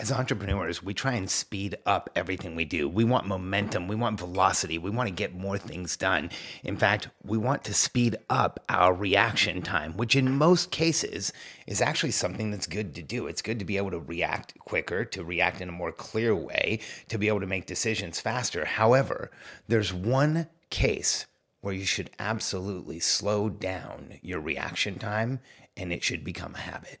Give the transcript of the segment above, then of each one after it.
as entrepreneurs, we try and speed up everything we do. We want momentum, we want velocity, we want to get more things done. In fact, we want to speed up our reaction time, which in most cases is actually something that's good to do. It's good to be able to react quicker, to react in a more clear way, to be able to make decisions faster. However, there's one case where you should absolutely slow down your reaction time and it should become a habit.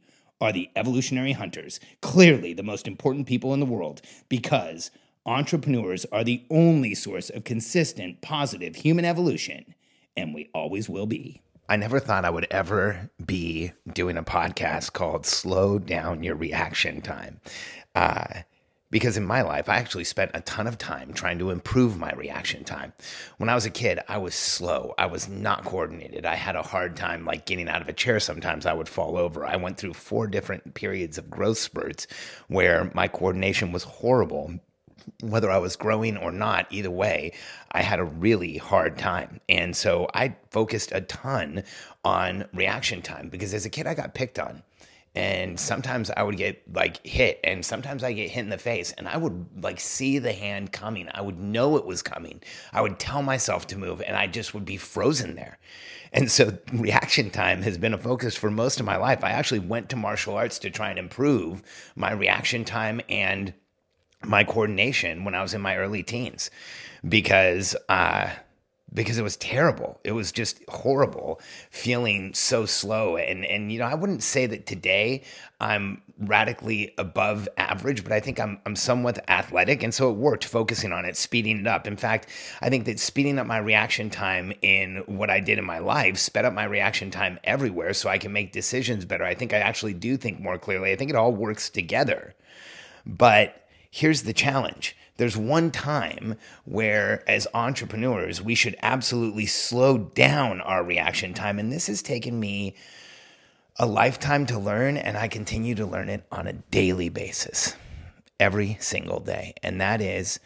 are the evolutionary hunters, clearly the most important people in the world, because entrepreneurs are the only source of consistent, positive human evolution, and we always will be. I never thought I would ever be doing a podcast called Slow Down Your Reaction Time. Uh, because in my life, I actually spent a ton of time trying to improve my reaction time. When I was a kid, I was slow. I was not coordinated. I had a hard time like getting out of a chair. Sometimes I would fall over. I went through four different periods of growth spurts where my coordination was horrible. Whether I was growing or not, either way, I had a really hard time. And so I focused a ton on reaction time because as a kid, I got picked on and sometimes I would get like hit, and sometimes I get hit in the face, and I would like see the hand coming. I would know it was coming. I would tell myself to move, and I just would be frozen there. And so, reaction time has been a focus for most of my life. I actually went to martial arts to try and improve my reaction time and my coordination when I was in my early teens because uh, because it was terrible. It was just horrible feeling so slow. And and you know, I wouldn't say that today I'm radically above average, but I think I'm I'm somewhat athletic. And so it worked focusing on it, speeding it up. In fact, I think that speeding up my reaction time in what I did in my life sped up my reaction time everywhere so I can make decisions better. I think I actually do think more clearly. I think it all works together. But here's the challenge there's one time where, as entrepreneurs, we should absolutely slow down our reaction time. And this has taken me a lifetime to learn, and I continue to learn it on a daily basis, every single day. And that is,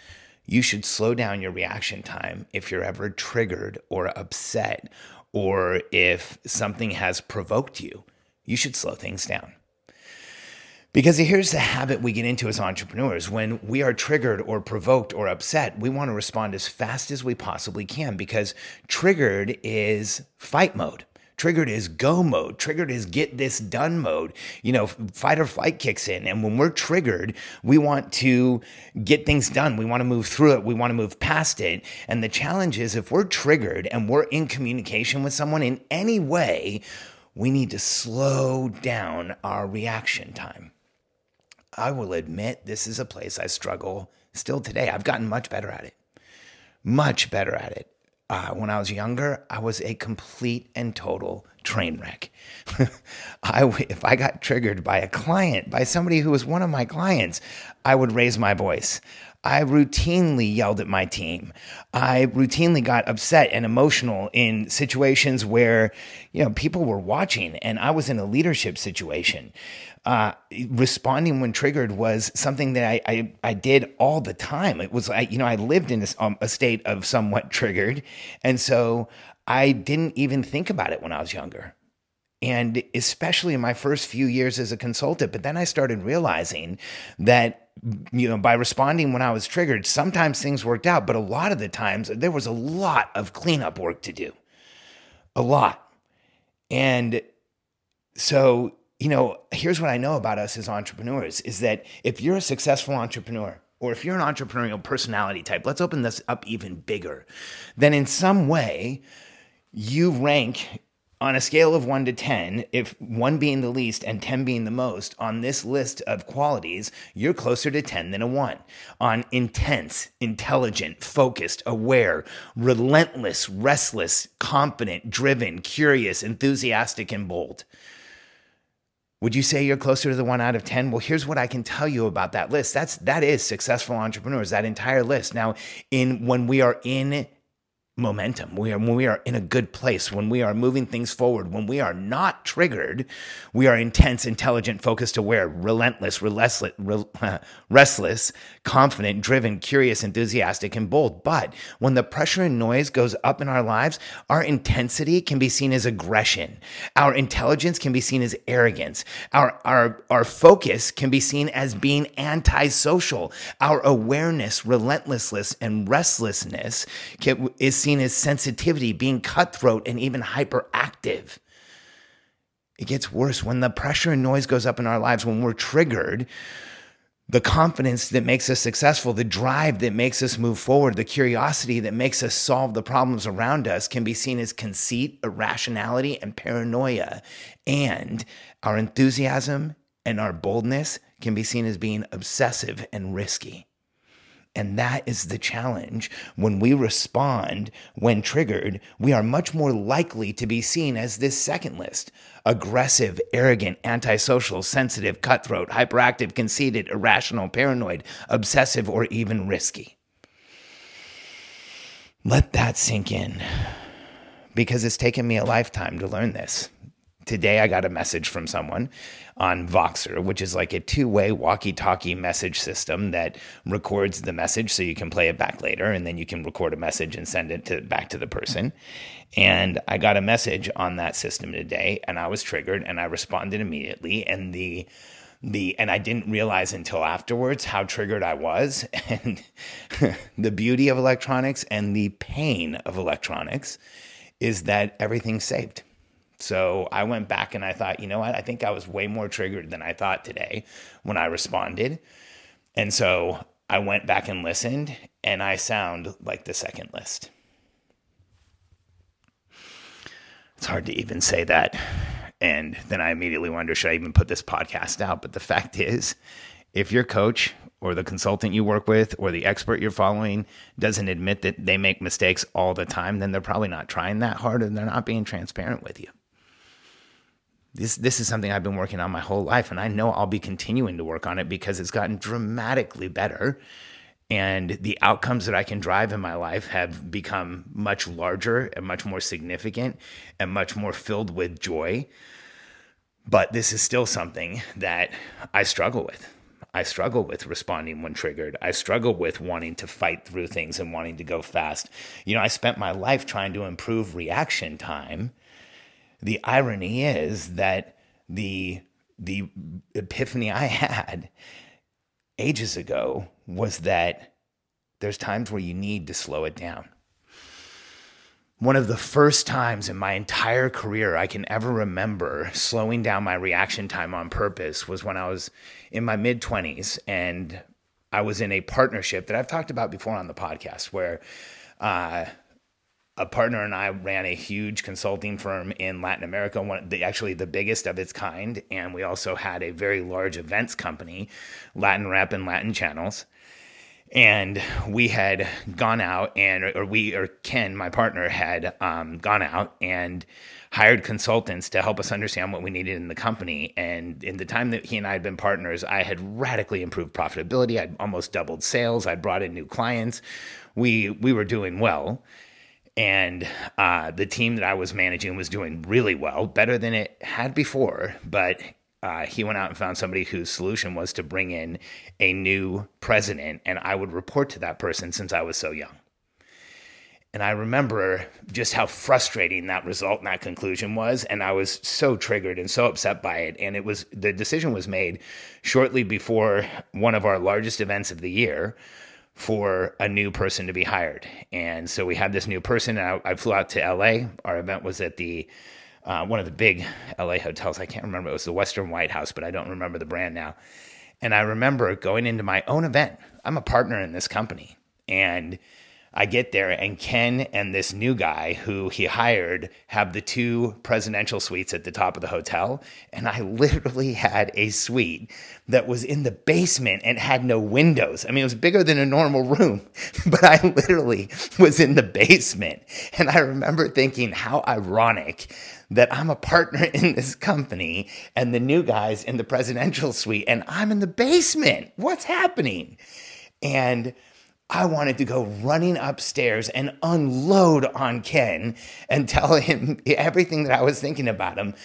you should slow down your reaction time if you're ever triggered or upset, or if something has provoked you. You should slow things down. Because here's the habit we get into as entrepreneurs. When we are triggered or provoked or upset, we want to respond as fast as we possibly can because triggered is fight mode. Triggered is go mode. Triggered is get this done mode. You know, fight or flight kicks in. And when we're triggered, we want to get things done. We want to move through it. We want to move past it. And the challenge is if we're triggered and we're in communication with someone in any way, we need to slow down our reaction time. I will admit this is a place I struggle still today. I've gotten much better at it, much better at it. Uh, when I was younger, I was a complete and total train wreck. I, if I got triggered by a client, by somebody who was one of my clients, I would raise my voice. I routinely yelled at my team. I routinely got upset and emotional in situations where, you know, people were watching and I was in a leadership situation. Uh, responding when triggered was something that I, I, I, did all the time. It was, I, you know, I lived in a, um, a state of somewhat triggered. And so I didn't even think about it when I was younger and especially in my first few years as a consultant. But then I started realizing that, you know, by responding when I was triggered, sometimes things worked out, but a lot of the times there was a lot of cleanup work to do. A lot. And so, you know, here's what I know about us as entrepreneurs is that if you're a successful entrepreneur, or if you're an entrepreneurial personality type, let's open this up even bigger, then in some way, you rank on a scale of one to 10, if one being the least and 10 being the most, on this list of qualities, you're closer to 10 than a one. On intense, intelligent, focused, aware, relentless, restless, confident, driven, curious, enthusiastic, and bold. Would you say you're closer to the one out of 10? Well, here's what I can tell you about that list. That's that is successful entrepreneurs, that entire list. Now, in when we are in momentum. We are when we are in a good place, when we are moving things forward, when we are not triggered, we are intense, intelligent, focused, aware, relentless, relentless, restless, confident, driven, curious, enthusiastic, and bold. But when the pressure and noise goes up in our lives, our intensity can be seen as aggression. Our intelligence can be seen as arrogance. Our our our focus can be seen as being antisocial. Our awareness, relentlessness, and restlessness can, is seen as sensitivity, being cutthroat, and even hyperactive. It gets worse when the pressure and noise goes up in our lives, when we're triggered. The confidence that makes us successful, the drive that makes us move forward, the curiosity that makes us solve the problems around us can be seen as conceit, irrationality, and paranoia. And our enthusiasm and our boldness can be seen as being obsessive and risky. And that is the challenge. When we respond when triggered, we are much more likely to be seen as this second list aggressive, arrogant, antisocial, sensitive, cutthroat, hyperactive, conceited, irrational, paranoid, obsessive, or even risky. Let that sink in because it's taken me a lifetime to learn this. Today, I got a message from someone on Voxer, which is like a two way walkie talkie message system that records the message so you can play it back later and then you can record a message and send it to, back to the person. And I got a message on that system today and I was triggered and I responded immediately. And the the and I didn't realize until afterwards how triggered I was and the beauty of electronics and the pain of electronics is that everything's saved. So I went back and I thought, you know what? I think I was way more triggered than I thought today when I responded. And so I went back and listened, and I sound like the second list. It's hard to even say that. And then I immediately wonder should I even put this podcast out? But the fact is, if your coach or the consultant you work with or the expert you're following doesn't admit that they make mistakes all the time, then they're probably not trying that hard and they're not being transparent with you this this is something I've been working on my whole life, and I know I'll be continuing to work on it because it's gotten dramatically better. And the outcomes that I can drive in my life have become much larger and much more significant and much more filled with joy. But this is still something that I struggle with. I struggle with responding when triggered. I struggle with wanting to fight through things and wanting to go fast. You know, I spent my life trying to improve reaction time the irony is that the the epiphany I had ages ago was that there's times where you need to slow it down. One of the first times in my entire career I can ever remember slowing down my reaction time on purpose was when I was in my mid 20s and I was in a partnership that I've talked about before on the podcast where uh, a partner and I ran a huge consulting firm in Latin America, one the, actually the biggest of its kind, and we also had a very large events company, Latin Rep and Latin Channels. And we had gone out, and or we or Ken, my partner, had um, gone out and hired consultants to help us understand what we needed in the company. And in the time that he and I had been partners, I had radically improved profitability. I'd almost doubled sales. I'd brought in new clients. We we were doing well and uh, the team that I was managing was doing really well, better than it had before. But uh, he went out and found somebody whose solution was to bring in a new president, and I would report to that person since I was so young. And I remember just how frustrating that result and that conclusion was. And I was so triggered and so upset by it. And it was the decision was made shortly before one of our largest events of the year, for a new person to be hired. And so we had this new person. I, I, flew out to LA. Our event was at the uh, one of the big LA hotels. I can't remember. It was the Western White House, but I don't remember the brand now. And I remember going into my own event. I'm a partner in this company. And I get there, and Ken and this new guy who he hired have the two presidential suites at the top of the hotel. And I literally had a suite that was in the basement and had no windows. I mean, it was bigger than a normal room, but I literally was in the basement. And I remember thinking, how ironic that I'm a partner in this company and the new guy's in the presidential suite and I'm in the basement. What's happening? And I wanted to go running upstairs and unload on Ken and tell him everything that I was thinking about him.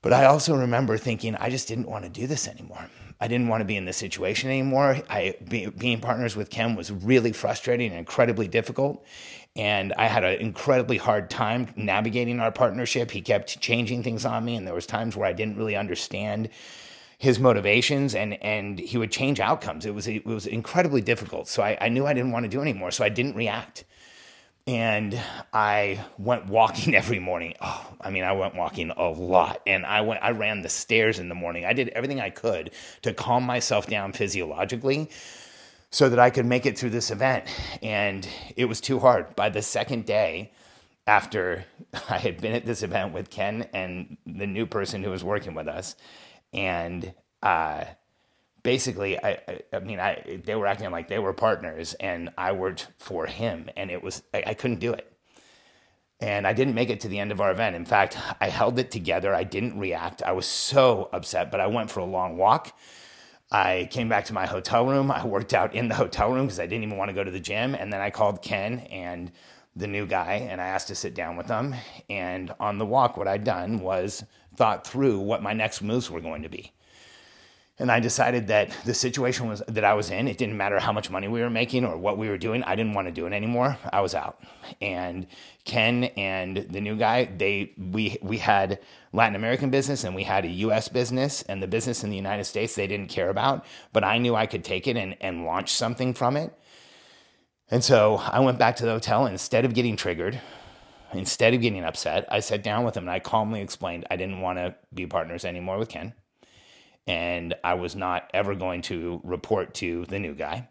But I also remember thinking, I just didn't want to do this anymore. I didn't want to be in this situation anymore. I be, being partners with Ken was really frustrating and incredibly difficult, and I had an incredibly hard time navigating our partnership. He kept changing things on me, and there was times where I didn't really understand his motivations and and he would change outcomes. It was it was incredibly difficult. So I, I knew I didn't want to do anymore. So I didn't react. And I went walking every morning. Oh, I mean, I went walking a lot. And I went I ran the stairs in the morning. I did everything I could to calm myself down physiologically so that I could make it through this event. And it was too hard. By the second day, after I had been at this event with Ken and the new person who was working with us, and uh, basically, I, I, I, mean, I they were acting like they were partners, and I worked for him, and it was I, I couldn't do it. And I didn't make it to the end of our event. In fact, I held it together. I didn't react. I was so upset, but I went for a long walk. I came back to my hotel room. I worked out in the hotel room because I didn't even want to go to the gym. And then I called Ken and the new guy and I asked to sit down with them. And on the walk, what I'd done was thought through what my next moves were going to be. And I decided that the situation was that I was in, it didn't matter how much money we were making or what we were doing. I didn't want to do it anymore. I was out. And Ken and the new guy, they we we had Latin American business and we had a US business and the business in the United States they didn't care about, but I knew I could take it and, and launch something from it. And so I went back to the hotel and instead of getting triggered, Instead of getting upset, I sat down with him and I calmly explained I didn't want to be partners anymore with Ken. And I was not ever going to report to the new guy.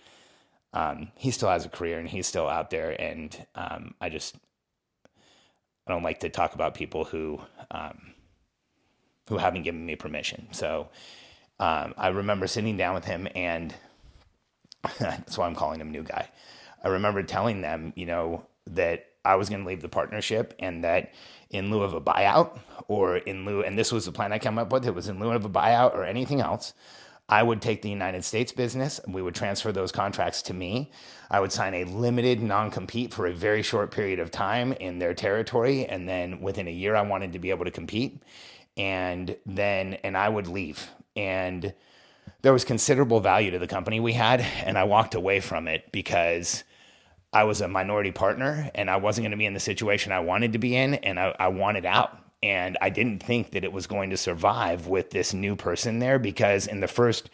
um, he still has a career and he's still out there. And um, I just, I don't like to talk about people who, um, who haven't given me permission. So um, I remember sitting down with him and that's why I'm calling him new guy. I remember telling them, you know, that I was going to leave the partnership and that in lieu of a buyout or in lieu, and this was the plan I came up with, it was in lieu of a buyout or anything else, I would take the United States business. and We would transfer those contracts to me. I would sign a limited non compete for a very short period of time in their territory. And then within a year, I wanted to be able to compete. And then, and I would leave. And there was considerable value to the company we had. And I walked away from it because I was a minority partner and I wasn't going to be in the situation I wanted to be in and I, I, wanted out. And I didn't think that it was going to survive with this new person there because in the first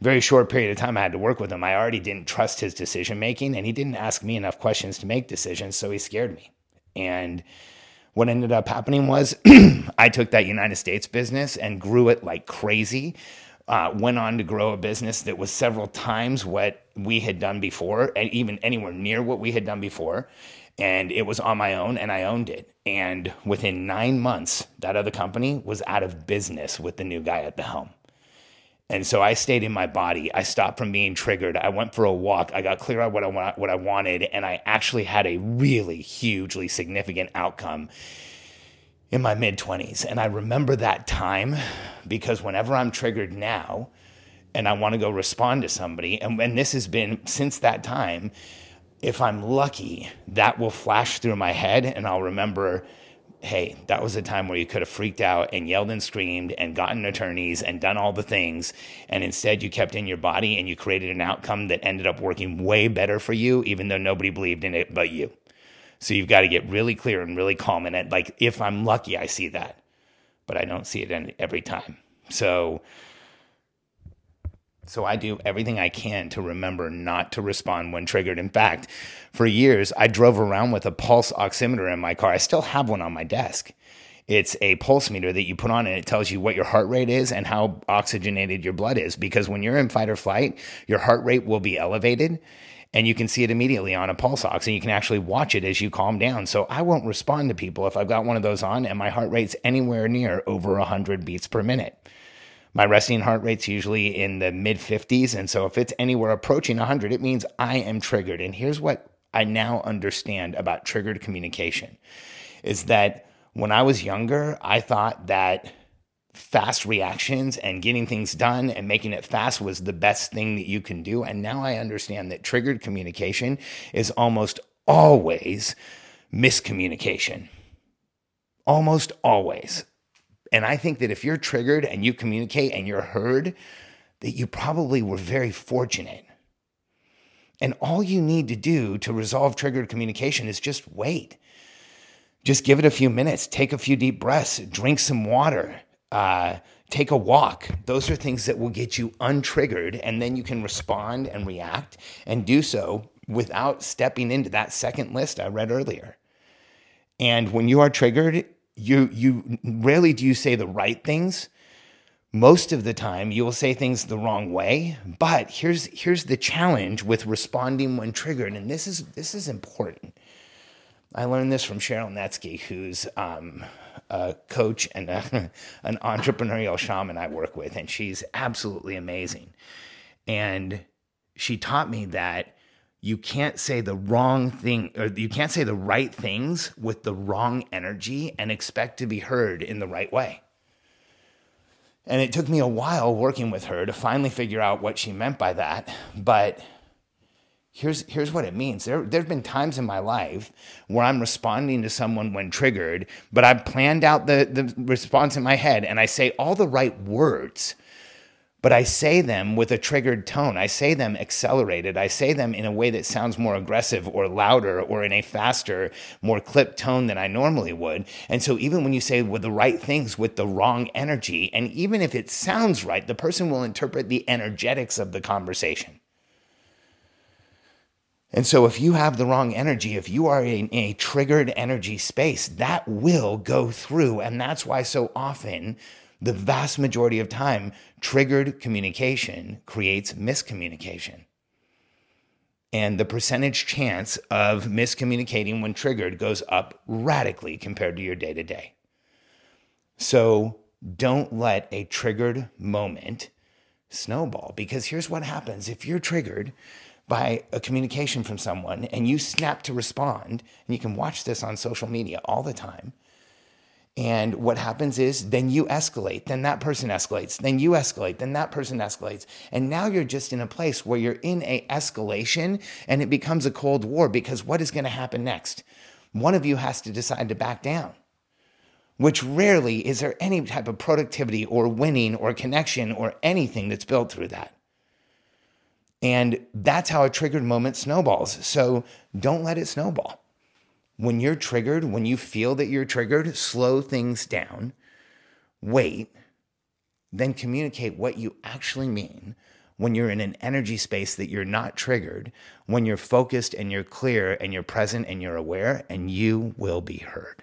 very short period of time I had to work with him, I already didn't trust his decision making and he didn't ask me enough questions to make decisions. So he scared me. And what ended up happening was I took that United States business and grew it like crazy uh, went on to grow a business that was several times what we had done before, and even anywhere near what we had done before. And it was on my own, and I owned it. And within nine months, that other company was out of business with the new guy at the helm. And so I stayed in my body. I stopped from being triggered. I went for a walk. I got clear on what I want, what I wanted, and I actually had a really hugely significant outcome in my mid 20s. And I remember that time because whenever I'm triggered now and I want to go respond to somebody, and, and this has been since that time, if I'm lucky, that will flash through my head and I'll remember hey, that was a time where you could have freaked out and yelled and screamed and gotten attorneys and done all the things. And instead, you kept in your body and you created an outcome that ended up working way better for you, even though nobody believed in it but you. So you've got to get really clear and really calm in it. Like if I'm lucky, I see that, but I don't see it every time. So, so I do everything I can to remember not to respond when triggered. In fact, for years I drove around with a pulse oximeter in my car. I still have one on my desk. It's a pulse meter that you put on and it tells you what your heart rate is and how oxygenated your blood is. Because when you're in fight or flight, your heart rate will be elevated and you can see it immediately on a pulse ox and you can actually watch it as you calm down. So I won't respond to people if I've got one of those on and my heart rate's anywhere near over 100 beats per minute. My resting heart rate's usually in the mid 50s. And so if it's anywhere approaching 100, it means I am triggered. And here's what I now understand about triggered communication is that when I was younger, I thought that fast reactions and getting things done and making it fast was the best thing that you can do. And now I understand that triggered communication is almost always miscommunication. Almost always. And I think that if you're triggered and you communicate and you're heard, that you probably were very fortunate. And all you need to do to resolve triggered communication is just wait. Just give it a few minutes, take a few deep breaths, drink some water, uh, take a walk. Those are things that will get you untriggered, and then you can respond and react and do so without stepping into that second list I read earlier. And when you are triggered, you you rarely do you say the right things. Most of the time, you will say things the wrong way. But here's here's the challenge with responding when triggered, and this is this is important. I learned this from Cheryl Netsky, who's um, coach and a, an entrepreneurial shaman I work with, and she's absolutely amazing. And she taught me that you can't say the wrong thing or you can't say the right things with the wrong energy and expect to be heard in the right way. And it took me a while working with her to finally figure out what she meant by that. But here's here's what it means. There there've been times in my life where I'm responding to someone when triggered, but I've planned out the the response in my head and I say all the right words. But I say them with a triggered tone. I say them accelerated. I say them in a way that sounds more aggressive or louder or in a faster, more clipped tone than I normally would. And so, even when you say the right things with the wrong energy, and even if it sounds right, the person will interpret the energetics of the conversation. And so, if you have the wrong energy, if you are in a triggered energy space, that will go through. And that's why so often, the vast majority of time, triggered communication creates miscommunication. And the percentage chance of miscommunicating when triggered goes up radically compared to your day to day. So, don't let a triggered moment snowball because here's what happens if you're triggered by a communication from someone and you snap to respond, and you can watch this on social media all the time. And what happens is then you escalate, then that person escalates, then you escalate, then that person escalates. And now you're just in a place where you're in a escalation and it becomes a cold war because what is going to happen next? One of you has to decide to back down. Which rarely is there any type of productivity or winning or connection or anything that's built through that. And that's how a triggered moment snowballs. So don't let it snowball. When you're triggered, when you feel that you're triggered, slow things down, wait, then communicate what you actually mean when you're in an energy space that you're not triggered, when you're focused and you're clear and you're present and you're aware, and you will be heard.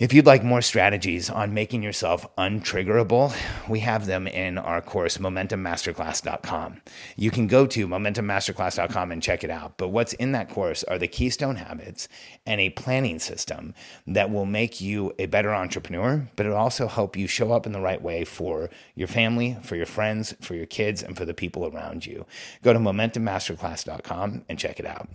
If you'd like more strategies on making yourself untriggerable, we have them in our course, momentummasterclass.com. You can go to momentummasterclass.com and check it out. But what's in that course are the keystone habits and a planning system that will make you a better entrepreneur, but it'll also help you show up in the right way for your family, for your friends, for your kids, and for the people around you. Go to momentummasterclass.com and check it out.